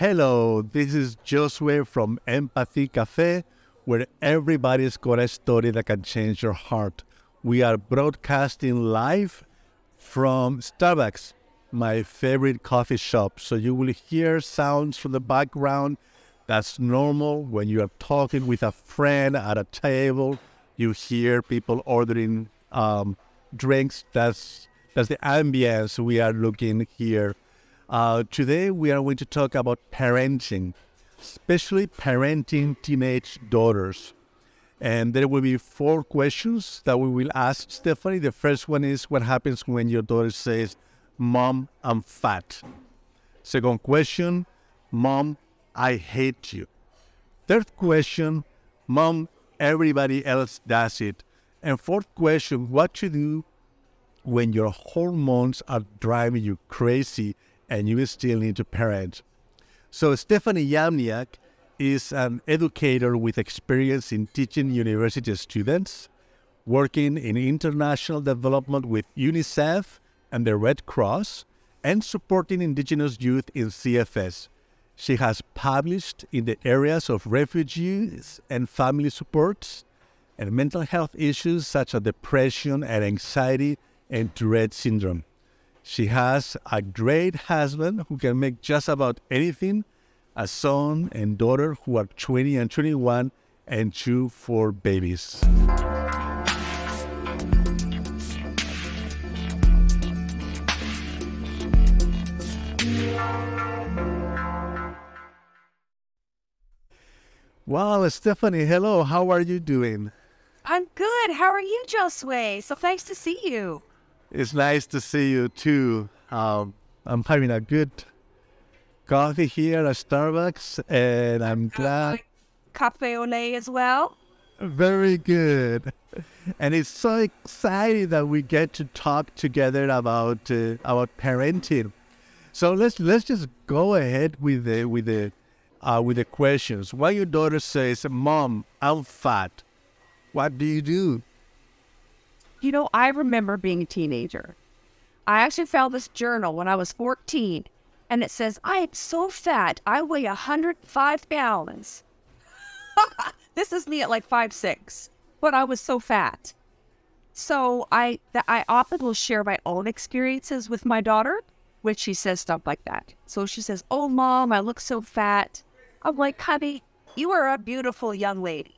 Hello, this is Josue from Empathy Cafe, where everybody's got a story that can change your heart. We are broadcasting live from Starbucks, my favorite coffee shop. So you will hear sounds from the background. That's normal when you are talking with a friend at a table. You hear people ordering um, drinks. That's that's the ambience we are looking here. Uh, today we are going to talk about parenting, especially parenting teenage daughters. And there will be four questions that we will ask Stephanie. The first one is what happens when your daughter says, Mom, I'm fat. Second question, Mom, I hate you. Third question, Mom, everybody else does it. And fourth question, what to do when your hormones are driving you crazy and you still need to parent. So Stephanie Yamniuk is an educator with experience in teaching university students, working in international development with UNICEF and the Red Cross, and supporting indigenous youth in CFS. She has published in the areas of refugees and family support and mental health issues such as depression and anxiety and Tourette syndrome. She has a great husband who can make just about anything, a son and daughter who are 20 and 21, and two four babies. Wow, Stephanie, hello. How are you doing? I'm good. How are you, Josue? So thanks to see you. It's nice to see you too. Um, I'm having a good coffee here at Starbucks, and I'm glad. Cafe au lait as well. Very good, and it's so exciting that we get to talk together about uh, about parenting. So let's let's just go ahead with the with the uh, with the questions. When your daughter says, "Mom, I'm fat," what do you do? You know, I remember being a teenager. I actually found this journal when I was 14, and it says, I am so fat, I weigh 105 pounds. this is me at like five six, but I was so fat. So I that I often will share my own experiences with my daughter, which she says stuff like that. So she says, "Oh, mom, I look so fat." I'm like, "Honey, you are a beautiful young lady.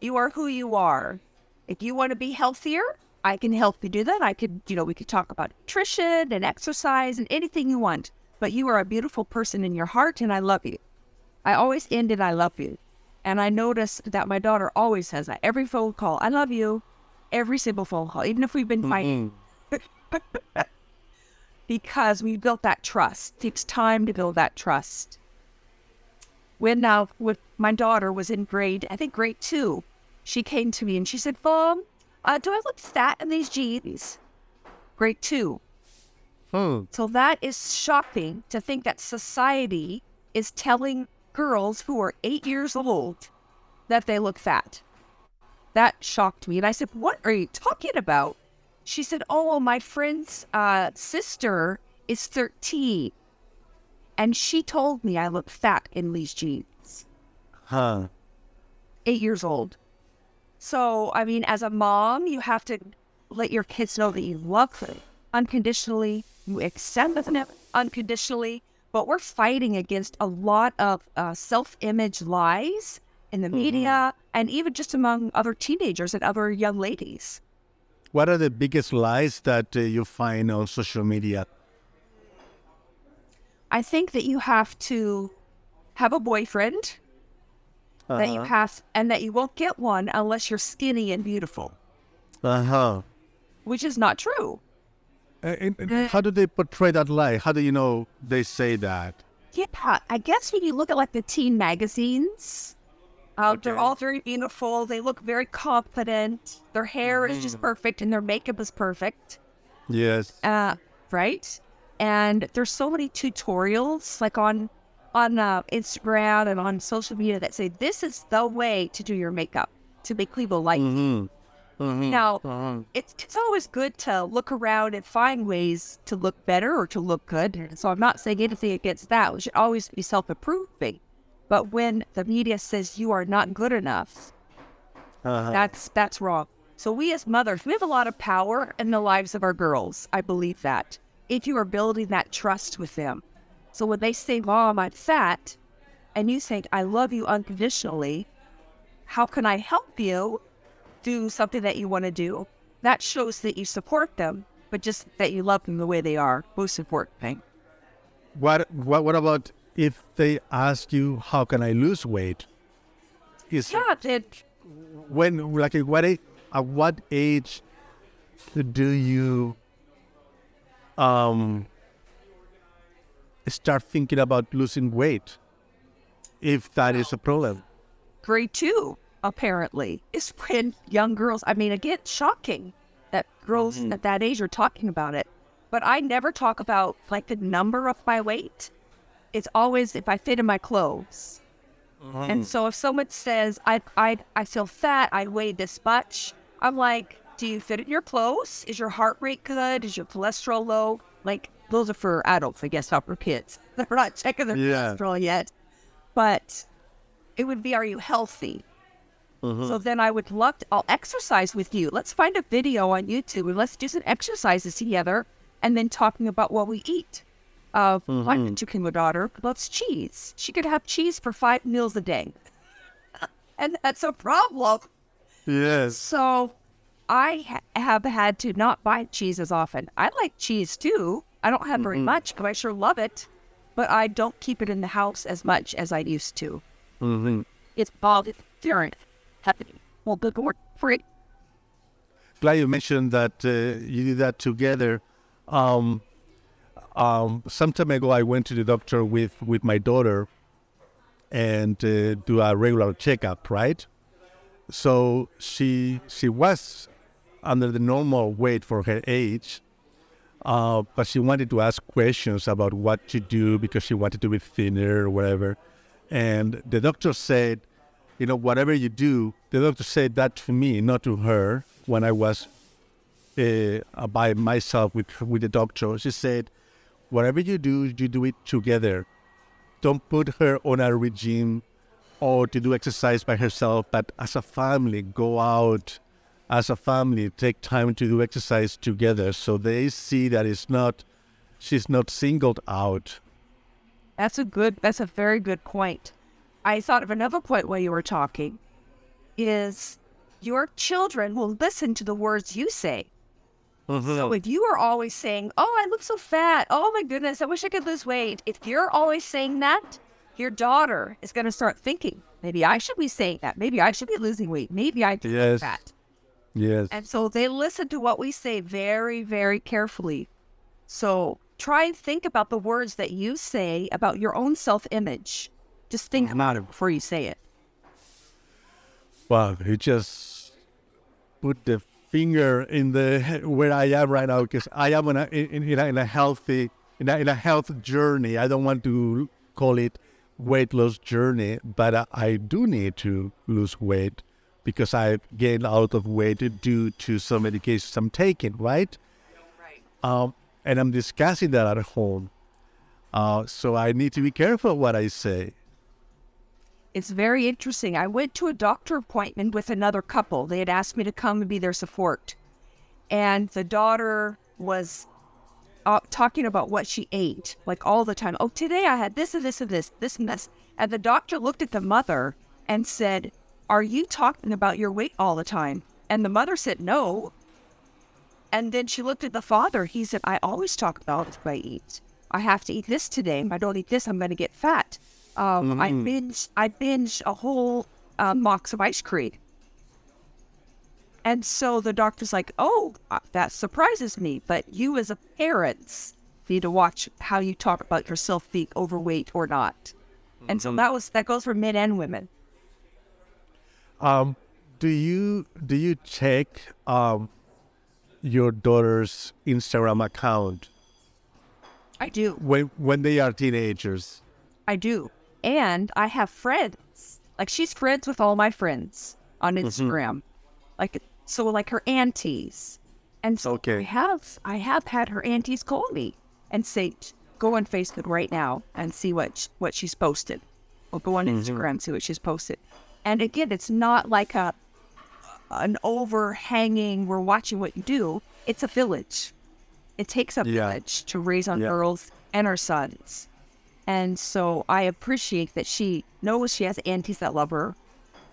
You are who you are. If you want to be healthier, I can help you do that. I could, you know, we could talk about nutrition and exercise and anything you want. But you are a beautiful person in your heart, and I love you. I always end it, I love you. And I notice that my daughter always says that every phone call, I love you, every single phone call, even if we've been fighting. because we built that trust. It takes time to build that trust. When now, uh, with my daughter was in grade, I think grade two, she came to me and she said, Mom, uh, do I look fat in these jeans? Grade two. Hmm. So that is shocking to think that society is telling girls who are eight years old that they look fat. That shocked me. And I said, What are you talking about? She said, Oh, my friend's uh, sister is 13. And she told me I look fat in these jeans. Huh. Eight years old. So, I mean, as a mom, you have to let your kids know that you love them unconditionally, you accept them unconditionally. But we're fighting against a lot of uh, self image lies in the mm-hmm. media and even just among other teenagers and other young ladies. What are the biggest lies that uh, you find on social media? I think that you have to have a boyfriend uh-huh. that you uh-huh. have, and that you won't get one unless you're skinny and beautiful. Uh huh. Which is not true. And, and uh, how do they portray that lie? How do you know they say that? Yeah, I guess when you look at like the teen magazines, uh, okay. they're all very beautiful. They look very confident. Their hair mm-hmm. is just mm-hmm. perfect, and their makeup is perfect. Yes. Uh, right. And there's so many tutorials, like on on uh, Instagram and on social media that say this is the way to do your makeup to make people like mm-hmm. Now, it's, it's always good to look around and find ways to look better or to look good. So I'm not saying anything against that. We should always be self improving. But when the media says you are not good enough, that's that's wrong. So we as mothers, we have a lot of power in the lives of our girls. I believe that. If you are building that trust with them. So when they say, Mom, I'm fat, and you think, I love you unconditionally, how can I help you do something that you want to do? That shows that you support them, but just that you love them the way they are. Most important thing. What what what about if they ask you how can I lose weight? Is Yeah, it, when like at what age, at what age do you um start thinking about losing weight if that is a problem? grade two, apparently, is when young girls, I mean, again, shocking that girls mm-hmm. at that age are talking about it. But I never talk about like the number of my weight. It's always if I fit in my clothes. And mm-hmm. so if someone says, I, I, I feel fat, I weigh this much, I'm like, do you fit in your clothes? Is your heart rate good? Is your cholesterol low? Like, those are for adults, I guess, not for kids. They're not checking their Yeah. cholesterol yet. But it would be, are you healthy? So then I would love to, I'll exercise with you. Let's find a video on YouTube and let's do some exercises together and then talking about what we eat. Uh, My particular daughter loves cheese. She could have cheese for five meals a day. and that's a problem. Yes. So I ha- have had to not buy cheese as often. I like cheese too. I don't have very much, but I sure love it. But I don't keep it in the house as much as I used to. hmm It's all different. Happening. Well, good word for it. Glad you mentioned that uh, you did that together. Um, um, some time ago, I went to the doctor with, with my daughter and uh, do a regular checkup, right? So she she was under the normal weight for her age, uh, but she wanted to ask questions about what to do because she wanted to be thinner or whatever. And the doctor said, you know, whatever you do, the doctor said that to me, not to her, when I was uh, by myself with with the doctor. She said, whatever you do, you do it together. Don't put her on a regime or to do exercise by herself, but as a family, go out as a family, take time to do exercise together so they see that it's not, she's not singled out. That's a good, that's a very good point. I thought of another point while you were talking is your children will listen to the words you say. Mm-hmm. So if you are always saying, "Oh, I look so fat. Oh my goodness, I wish I could lose weight." If you're always saying that, your daughter is going to start thinking, "Maybe I should be saying that. Maybe I should be losing weight. Maybe I should Yes. fat." Yes. And so they listen to what we say very, very carefully. So try and think about the words that you say about your own self-image. Just think about it before you say it. Wow, you just put the finger in the where I am right now because I am in a, in, in, a, in a healthy in a, in a health journey. I don't want to call it weight loss journey, but I, I do need to lose weight because I've gained a lot of weight due to some medications I'm taking, right? Right. Um, and I'm discussing that at home. Uh, so I need to be careful what I say. It's very interesting. I went to a doctor appointment with another couple. They had asked me to come and be their support. And the daughter was uh, talking about what she ate, like all the time. Oh, today I had this and this and this, this and this. And the doctor looked at the mother and said, Are you talking about your weight all the time? And the mother said, No. And then she looked at the father. He said, I always talk about what I eat. I have to eat this today. If I don't eat this, I'm going to get fat. Um, I binge, I binge a whole um, box of ice cream. And so the doctor's like, "Oh, uh, that surprises me, but you as a parent need to watch how you talk about yourself being overweight or not." And so that was that goes for men and women. Um, do you do you check um, your daughter's Instagram account I do. when when they are teenagers? I do. And I have friends. Like she's friends with all my friends on Instagram. Like So like her aunties. And so Okay. I have I have had her aunties call me and say, go on Facebook right now and see what sh- what she's posted. Or go on Instagram and see what she's posted. And again, it's not like a an overhanging we're watching what you do. It's a village. It takes a Yeah. village to raise our Yeah. girls and our sons. And so I appreciate that she knows she has aunties that love her.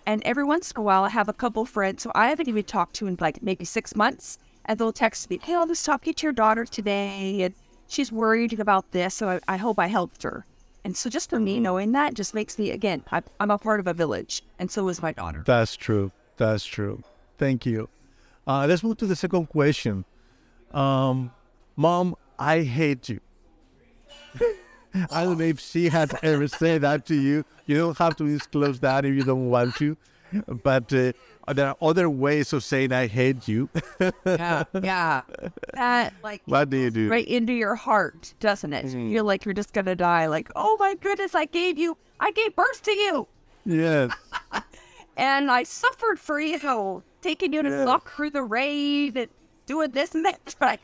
And every once in a while, I have a couple friends who I haven't even talked to in like maybe six months. And they'll text me, Hey, I was talking to your daughter today. And she's worried about this. So I, I hope I helped her. And so just for me, knowing that just makes me, again, I, I'm a part of a village. And so is my daughter. That's true. That's true. Thank you. Uh, let's move to the second question. Um, Mom, I hate you. I don't know if she has ever said that to you. You don't have to disclose that if you don't want to. But uh, there are other ways of saying I hate you. Yeah. yeah. That, like, what do you do? right into your heart, doesn't it? Mm-hmm. You're like you're just going to die. Like, oh my goodness, I gave you, I gave birth to you. Yes. and I suffered for you know taking you to Yeah. through the raid and doing this and that. Right?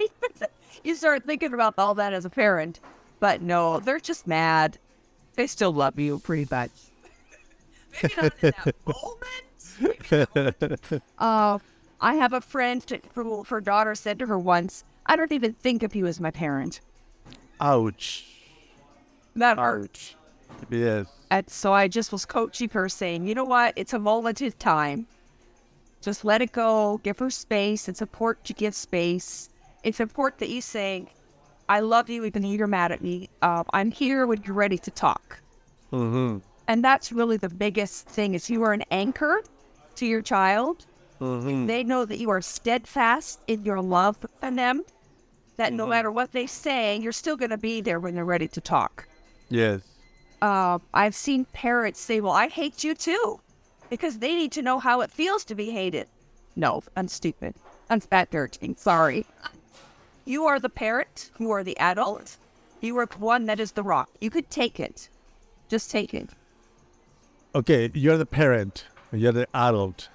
you start thinking about all that as a parent, but no, they're just mad. They still love you pretty much. Maybe not in that moment. Uh, I have a friend who her daughter said to her once, "I don't even think of you as my parent." Ouch. That hurt. Yes. And so I just was coaching her, saying, you know what? It's a in time. Just let it go. Give her space. It's important to give space. It's important that you say, I love you even though you're mad at me. Uh, I'm here when you're ready to talk. Mm-hmm. And that's really the biggest thing is you are an anchor to your child. Mm-hmm. They know that you are steadfast in your love for them, that no matter what they say, you're still going to be there when they're ready to talk Yes. uh, I've seen parents say, "Well, I hate you too," because they need to know how it feels to be hated. No, I'm stupid. I'm fat parenting. Sorry. You are the parent. You are the adult. You are the one that is the rock. You could take it. Just take it. Okay, you're the parent. You're the adult.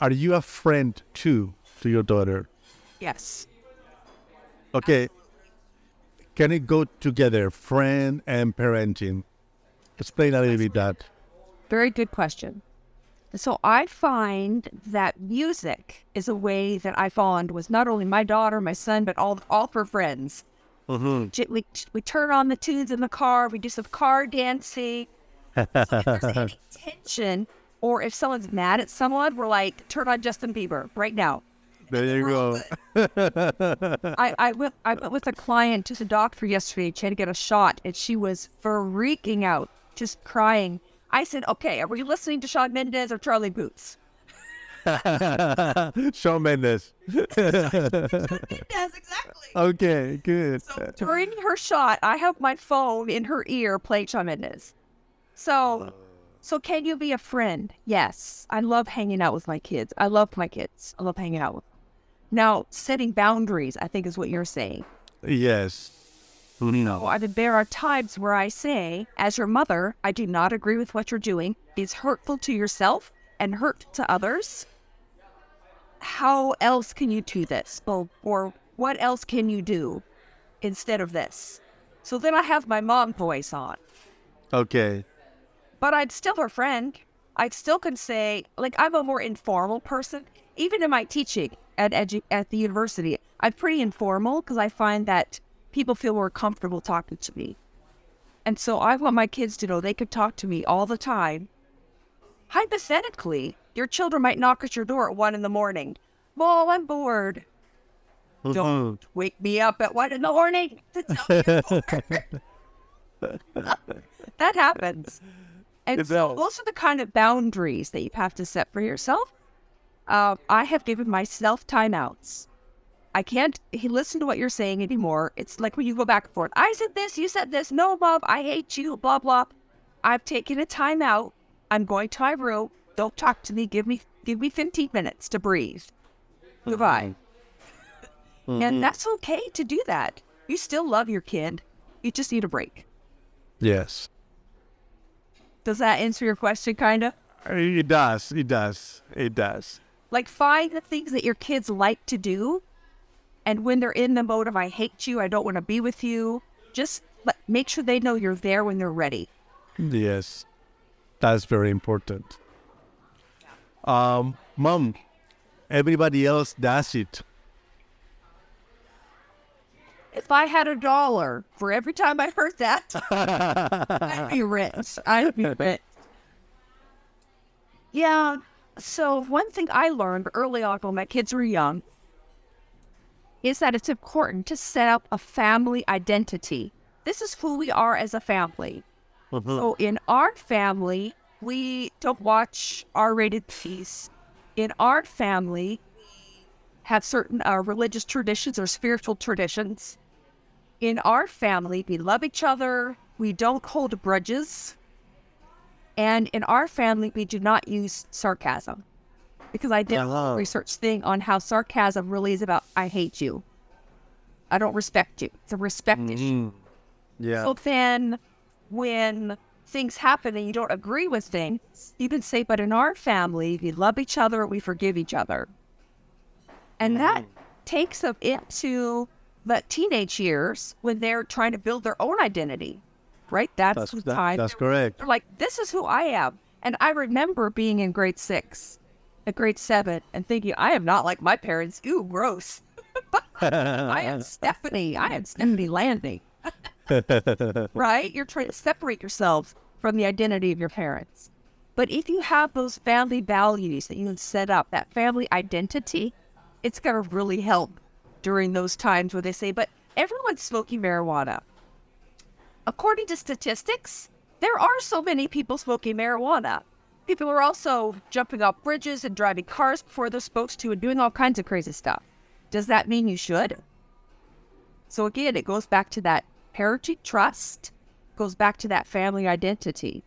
Are you a friend too to your daughter? Yes. Okay. Can it go together, friend and parenting? Explain a little bit that. Very good question. So I find that music is a way that I found was not only my daughter, my son, but all all her friends. Mm-hmm. We, we turn on the tunes in the car. We do some car dancing. So if there's any tension, or if someone's mad at someone, we're like, turn on Justin Bieber right now. There you go. I, I went I went with a client to the doctor yesterday. She had to get a shot, and she was freaking out, just crying. I said, "Okay, are we listening to Shawn Mendes or Charlie Puth?" Shawn Mendes. Yes, exactly. Okay, good. So During her shot, I have my phone in her ear playing Shawn Mendes. So, oh. So can you be a friend? Yes, I love hanging out with my kids. I love my kids. I love hanging out with. Them. Now, setting boundaries, I think, is what you're saying. Yes. Oh, I mean, there are times where I say, as your mother, I do not agree with what you're doing. It's hurtful to yourself and hurt to others. How else can you do this? Or, or what else can you do instead of this? So then I have my mom voice on, Okay. But I'm still her friend. I still can say, like, I'm a more informal person. Even in my teaching at edu- at the university, I'm pretty informal because I find that people feel more comfortable talking to me. And so I want my kids to know they could talk to me all the time. Hypothetically, your children might knock at your door at one in the morning. Mom, I'm bored. Don't wake me up at one in the morning to tell me you're bored. that happens. And It so those are the kind of boundaries that you have to set for yourself. Uh, I have given myself timeouts. I can't he- listen to what you're saying anymore. It's like when you go back and forth. I said this, you said this. No, Bob, I hate you. Blah blah. I've taken a timeout. I'm going to my room. Don't talk to me. Give me give me 15 minutes to breathe. Goodbye. And that's okay to do that. You still love your kid. You just need a break. Yes. Does that answer your question, kind of? It does. It does. It does. Like find the things that your kids like to do. And when they're in the mode of I hate you, I don't want to be with you, just let, make sure they know you're there when they're ready. Yes, that's very important. Um, mom, everybody else does it. If I had a dollar for every time I heard that, I'd be rich. I'd be rich. Yeah. So one thing I learned early on when my kids were young is that it's important to set up a family identity. This is who we are as a family. So in our family, we don't watch R-rated movies. In our family, we have certain uh, religious traditions or spiritual traditions. In our family, we love each other. We don't hold grudges. And in our family, we do not use sarcasm because I did a research thing on how sarcasm really is about I hate you. I don't respect you. It's a respect mm-hmm. issue. Yeah. So then when things happen and you don't agree with things, you can say, but in our family, we love each other, we forgive each other. And that mm-hmm. takes them into the teenage years when they're trying to build their own identity, right? That's, That's, the that- time. that's correct. They're like, this is who I am. And I remember being in grade six, at grade seven, and thinking, I am not like my parents. Ooh, gross. I am Stephanie. I am Stephanie Landing right? You're trying to separate yourselves from the identity of your parents. But if you have those family values that you can set up, that family identity, it's going to really help during those times where they say, but everyone's smoking marijuana. According to statistics, there are so many people smoking marijuana. People are also jumping off bridges and driving cars before they're supposed to and doing all kinds of crazy stuff. Does that mean you should? So again, it goes back to that parenting trust, goes back to that family identity.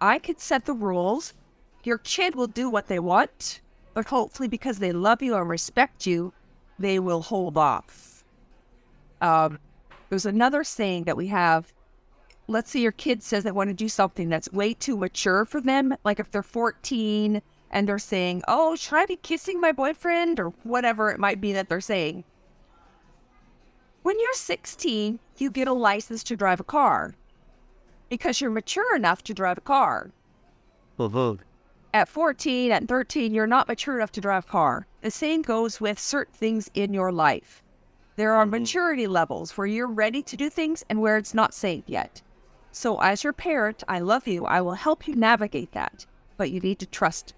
I can set the rules. Your kid will do what they want, but hopefully because they love you and respect you, they will hold off. Um, there's another saying that we have. Let's say your kid says they want to do something that's way too mature for them. Like if they're 14 and they're saying, Oh, should I be kissing my boyfriend? Or whatever it might be that they're saying. When you're 16, you get a license to drive a car because you're mature enough to drive a car. At 14, at 13, you're not mature enough to drive a car. The same goes with certain things in your life. There are maturity levels where you're ready to do things and where it's not safe yet. So, as your parent, I love you. I will help you navigate that, but you need to trust.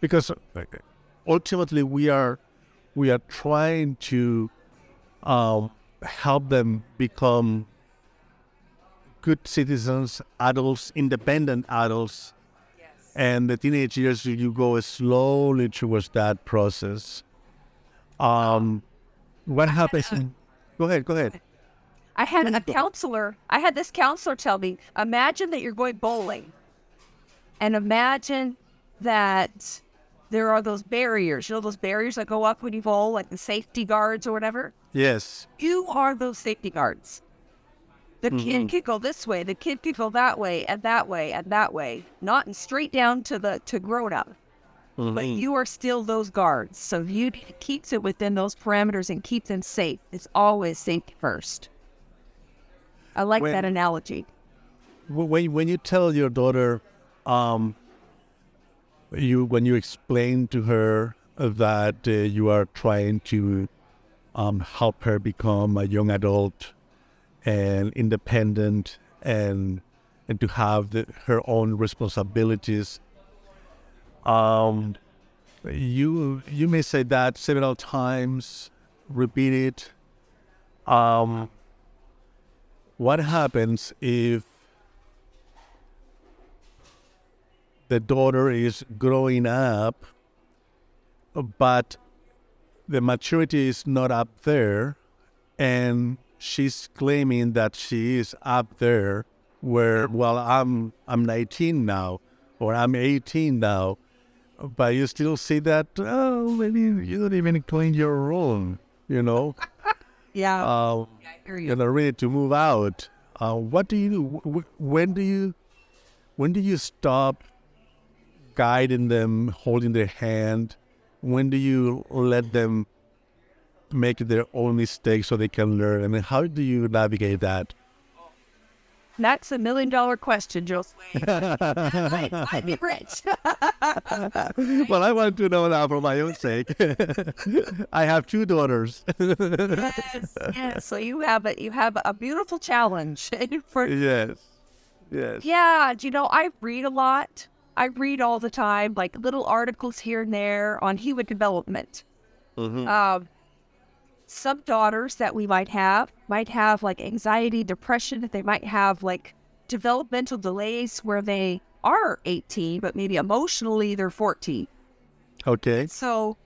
because uh, ultimately we are we are trying to um, help them become good citizens, adults, independent adults, and the teenage years you go slowly towards that process. Um, what happens? Go ahead. Go ahead. I had a counselor, I had this counselor tell me, imagine that you're going bowling and imagine that there are those barriers, you know, those barriers that go up when you bowl, like the safety guards or whatever. Yes. You are those safety guards. The kid could go this way, the kid could go that way, and that way, and that way, not straight down to the to grown up. But you are still those guards, so you need to keep it within those parameters and keep them safe. It's always safety first. I like When- that analogy. When when you tell your daughter, um, you when you explain to her that uh, you are trying to um, help her become a young adult and independent and and to have the, her own responsibilities. Um, you you may say that several times, repeat it. Um, what happens if the daughter is growing up, but the maturity is not up there, and she's claiming that she is up there, where well I'm I'm 19 now, or I'm 18 now, but you still see that oh maybe you don't even clean your room, you know. Yeah, Uh, I hear you. you know, ready to move out. Uh, what do you do? Wh- wh- When do you, when do you stop guiding them, holding their hand? When do you let them make their own mistakes so they can learn? I mean, how do you navigate that? That's a million dollar question, Josue. I, I'd be rich. well, I want to know now for my own sake. I have two daughters. yes, yes. So you have a you have a beautiful challenge for yes, yes. Yeah, do you know, I read a lot. I read all the time, like little articles here and there on human development. Mhm. Um, some daughters that we might have might have like anxiety, depression. They might have like developmental delays where they are 18, but maybe emotionally they're 14. Okay. So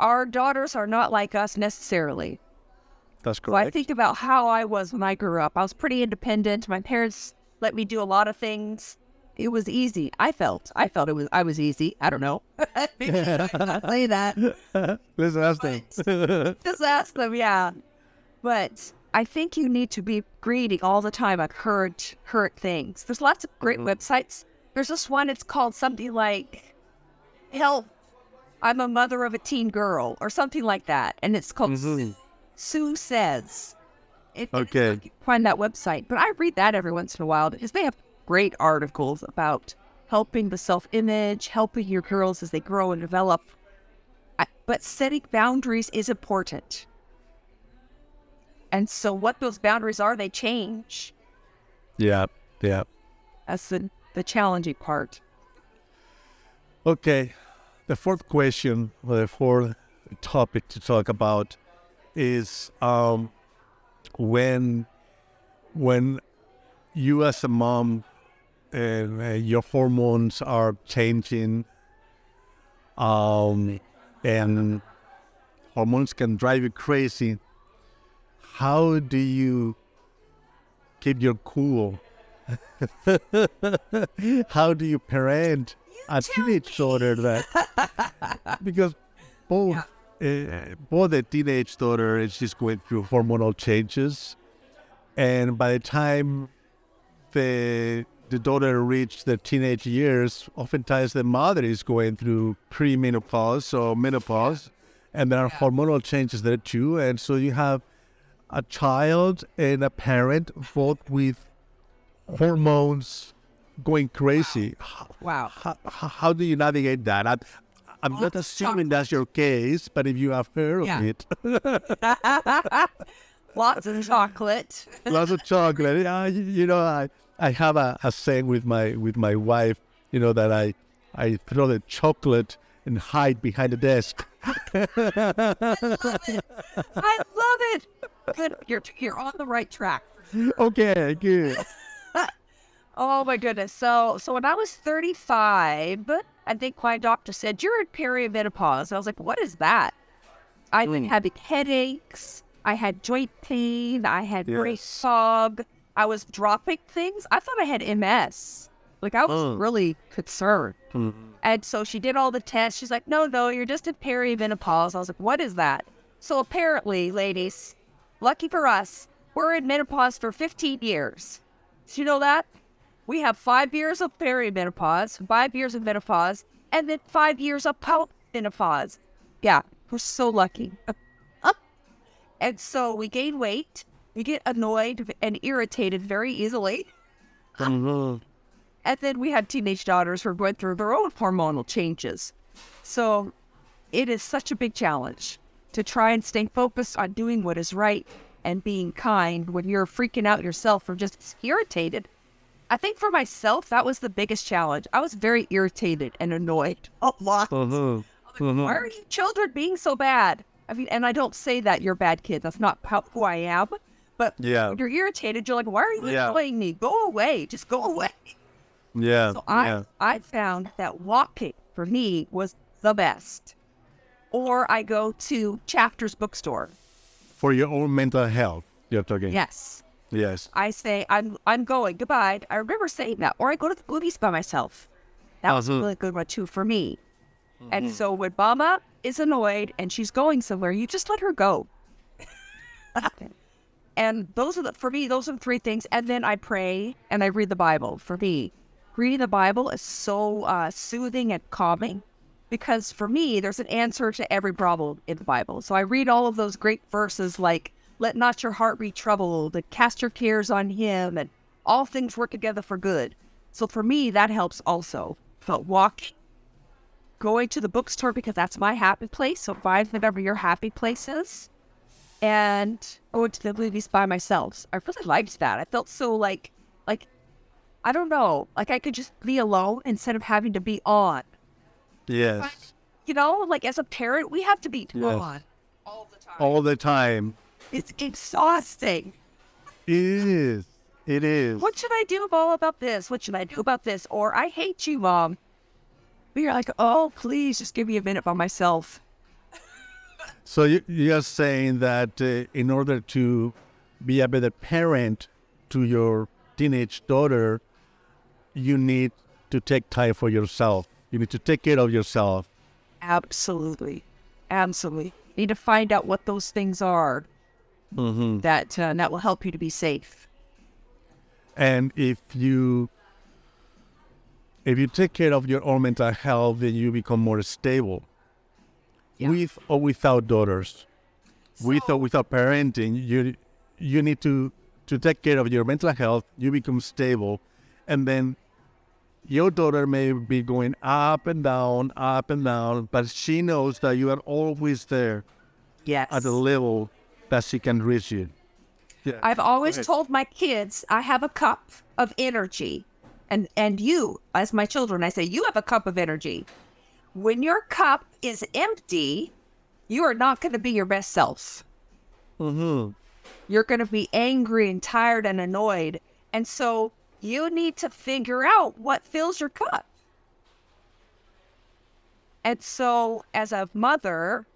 our daughters are not like us necessarily. That's So I think about how I was when I grew up. I was pretty independent. My parents let me do a lot of things. It was easy. I felt. I felt it was. I was easy. I don't know. Maybe I should not say that. Let's ask them. Just ask them. Yeah. But I think you need to be reading all the time on heard current things. There's lots of great websites. There's this one. It's called something like "Help." I'm a mother of a teen girl, or something like that, and it's called Mhm. Sue Says. It, Okay. Find that website, but I read that every once in a while because they have great articles about helping the self image, helping your girls as they grow and develop. I, but setting boundaries is important. And so, what those boundaries are, they change. Yeah, yeah. That's the, the challenging part. Okay. The fourth question, the fourth topic to talk about is um, when when you as a mom uh, your hormones are changing. Um, and hormones can drive you crazy. How do you keep your cool? How do you parent a teenage daughter that because both uh, both the teenage daughter is just going through hormonal changes. And by the time the the daughter reached the teenage years oftentimes the mother is going through premenopause or menopause and there are hormonal changes there too and so you have a child and a parent both with hormones going crazy Wow. how, how, how do you navigate that? I, I'm not assuming that's your case, but if you have heard Yeah. of it, Lots of chocolate. lots of chocolate. Yeah, you, you know, I, I have a, a saying with my with my wife, you know, that I I throw the chocolate and hide behind the desk. I love it. I love it. Good. You're, you're on the right track. okay, good. Oh my goodness. So so when I was 35, I think my doctor said, You're in perimenopause. I was like, What is that? I've been mm. having headaches. I had joint pain. I had brain fog. I was dropping things. I thought I had MS. Like I was Oh. really concerned. Hmm. And so she did all the tests. She's like, No, no, you're just in perimenopause. I was like, What is that? So apparently, ladies, lucky for us, we're in menopause for 15 years. Did you know that? We have five years of perimenopause, five years of menopause, and then five years of postmenopause. Yeah, we're so lucky. Uh, and so we gain weight, we get annoyed and irritated very easily. Mhm. And then we have teenage daughters who going through their own hormonal changes. So it is such a big challenge to try and stay focused on doing what is right and being kind when you're freaking out yourself or just irritated. I think for myself, that was the biggest challenge. I was very irritated and annoyed a lot. Mhm. Mhm. Why are you children being so bad? I mean, and I don't say that you're bad kids. That's not who I am. But Yeah. when you're irritated, you're like, why are you Yeah. annoying me? Go away. Just go away. Yeah. So I yeah. I found that walking for me was the best. Or I go to Chapters bookstore. For your own mental health, you're talking. Yes. Yes. I say I'm I'm going. Goodbye. I remember saying that. Or I go to the movies by myself. That was a Mhm. really good one too for me. And so when Mama is annoyed and she's going somewhere, you just let her go. And those are the for me, those are the three things. And then I pray and I read the Bible for me. reading the Bible is so uh, soothing and calming because for me, there's an answer to every problem in the Bible. So I read all of those great verses like, let not your heart be troubled, and cast your cares on him, and all things work together for good. So for me, that helps also. But walk, going to the bookstore because that's my happy place. So find whatever your happy place is. And I went to the movies by myself. I really liked that. I felt so like, like, I don't know, like I could just be alone instead of having to be on. Yes. You know, like as a parent, we have to be Yes. on all the time. All the time. It's exhausting. It is. It is. What should I do all about this? What should I do about this? Or I hate you, mom. But you're like, oh, please, just give me a minute by myself. So you, you're saying that uh, in order to be a better parent to your teenage daughter, you need to take time for yourself. You need to take care of yourself. Absolutely, absolutely. Need to find out what those things are Mm-hmm. that uh, that will help you to be safe. And if you if you take care of your own mental health, then you become more stable. Yeah. With or without daughters, with or without parenting, you you need to to take care of your mental health. You become stable, and then your daughter may be going up and down, up and down, but she knows that you are always there Yes. at the level that she can reach you. Yeah. I've always told my kids I have a cup of energy. And and you, as my children, I say, you have a cup of energy. When your cup is empty, you are not going to be your best self. mm-hmm. You're going to be angry and tired and annoyed. And so you need to figure out what fills your cup. And so, as a mother,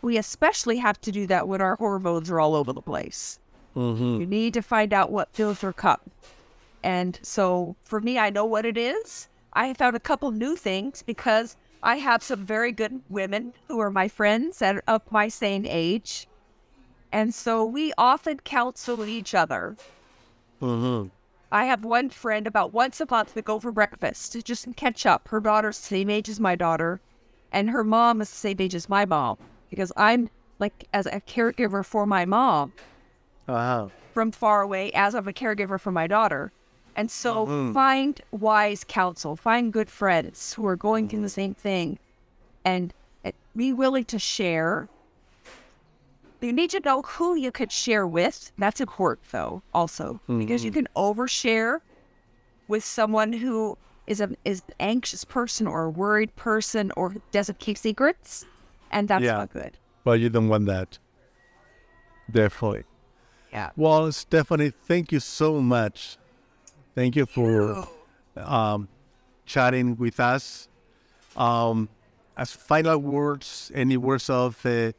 we especially have to do that when our hormones are all over the place. Mm-hmm. You need to find out what fills your cup. And so for me, I know what it is. I found a couple new things because I have some very good women who are my friends and of my same age. And so we often counsel each other. Mm-hmm. I have one friend about once a month we go for breakfast just to just catch up. Her daughter's the same age as my daughter, and her mom is the same age as my mom because I'm like as a caregiver for my mom Uh-huh. from far away as I'm a caregiver for my daughter. And so Mhm. find wise counsel, find good friends who are going through the same thing and uh, be willing to share. You need to know who you could share with. That's important though, also, because you can overshare with someone who is a is an anxious person or a worried person or doesn't keep secrets, and that's Yeah. not good. Well, you don't want that. Definitely. Yeah. Well, Stephanie, thank you so much. Thank you for um, chatting with us. Um, as final words, any words of, uh,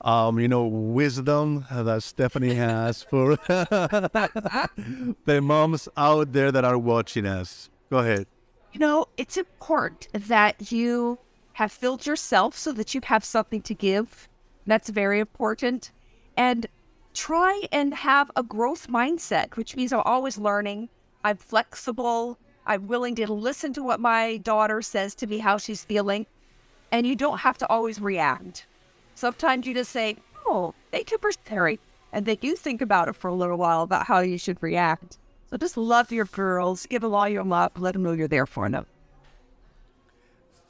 um, you know, wisdom that Stephanie has for the moms out there that are watching us? Go ahead. You know, it's important that you have filled yourself so that you have something to give. That's very important. And try and have a growth mindset, which means I'm always learning. I'm flexible. I'm willing to listen to what my daughter says to me, how she's feeling. And you don't have to always react. Sometimes you just say, oh, thank you for sharing. And then you think about it for a little while about how you should react. So just love your girls, give them all your love, let them know you're there for them.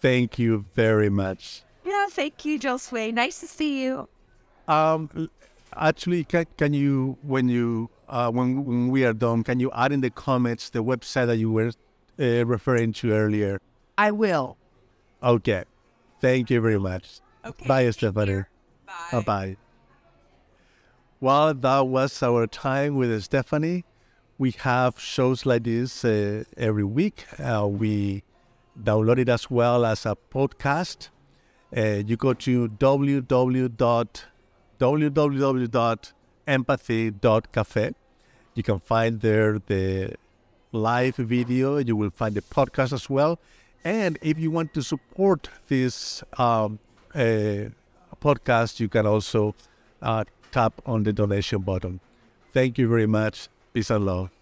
Thank you very much. Yeah, thank you, Josue. Nice to see you. Um, actually, can, can you when you uh, when when we are done, can you add in the comments the website that you were uh, referring to earlier? I will. Okay, thank you very much. Okay. Bye, Stephanie. Bye bye. Well, that was our time with Stephanie. We have shows like this uh, every week. Uh, we download it as well as a podcast. Uh, you go to www.empathy.cafe. You can find there the live video. You will find the podcast as well. And if you want to support this um, uh, podcast, you can also uh, tap on the donation button. Thank you very much. Peace and love.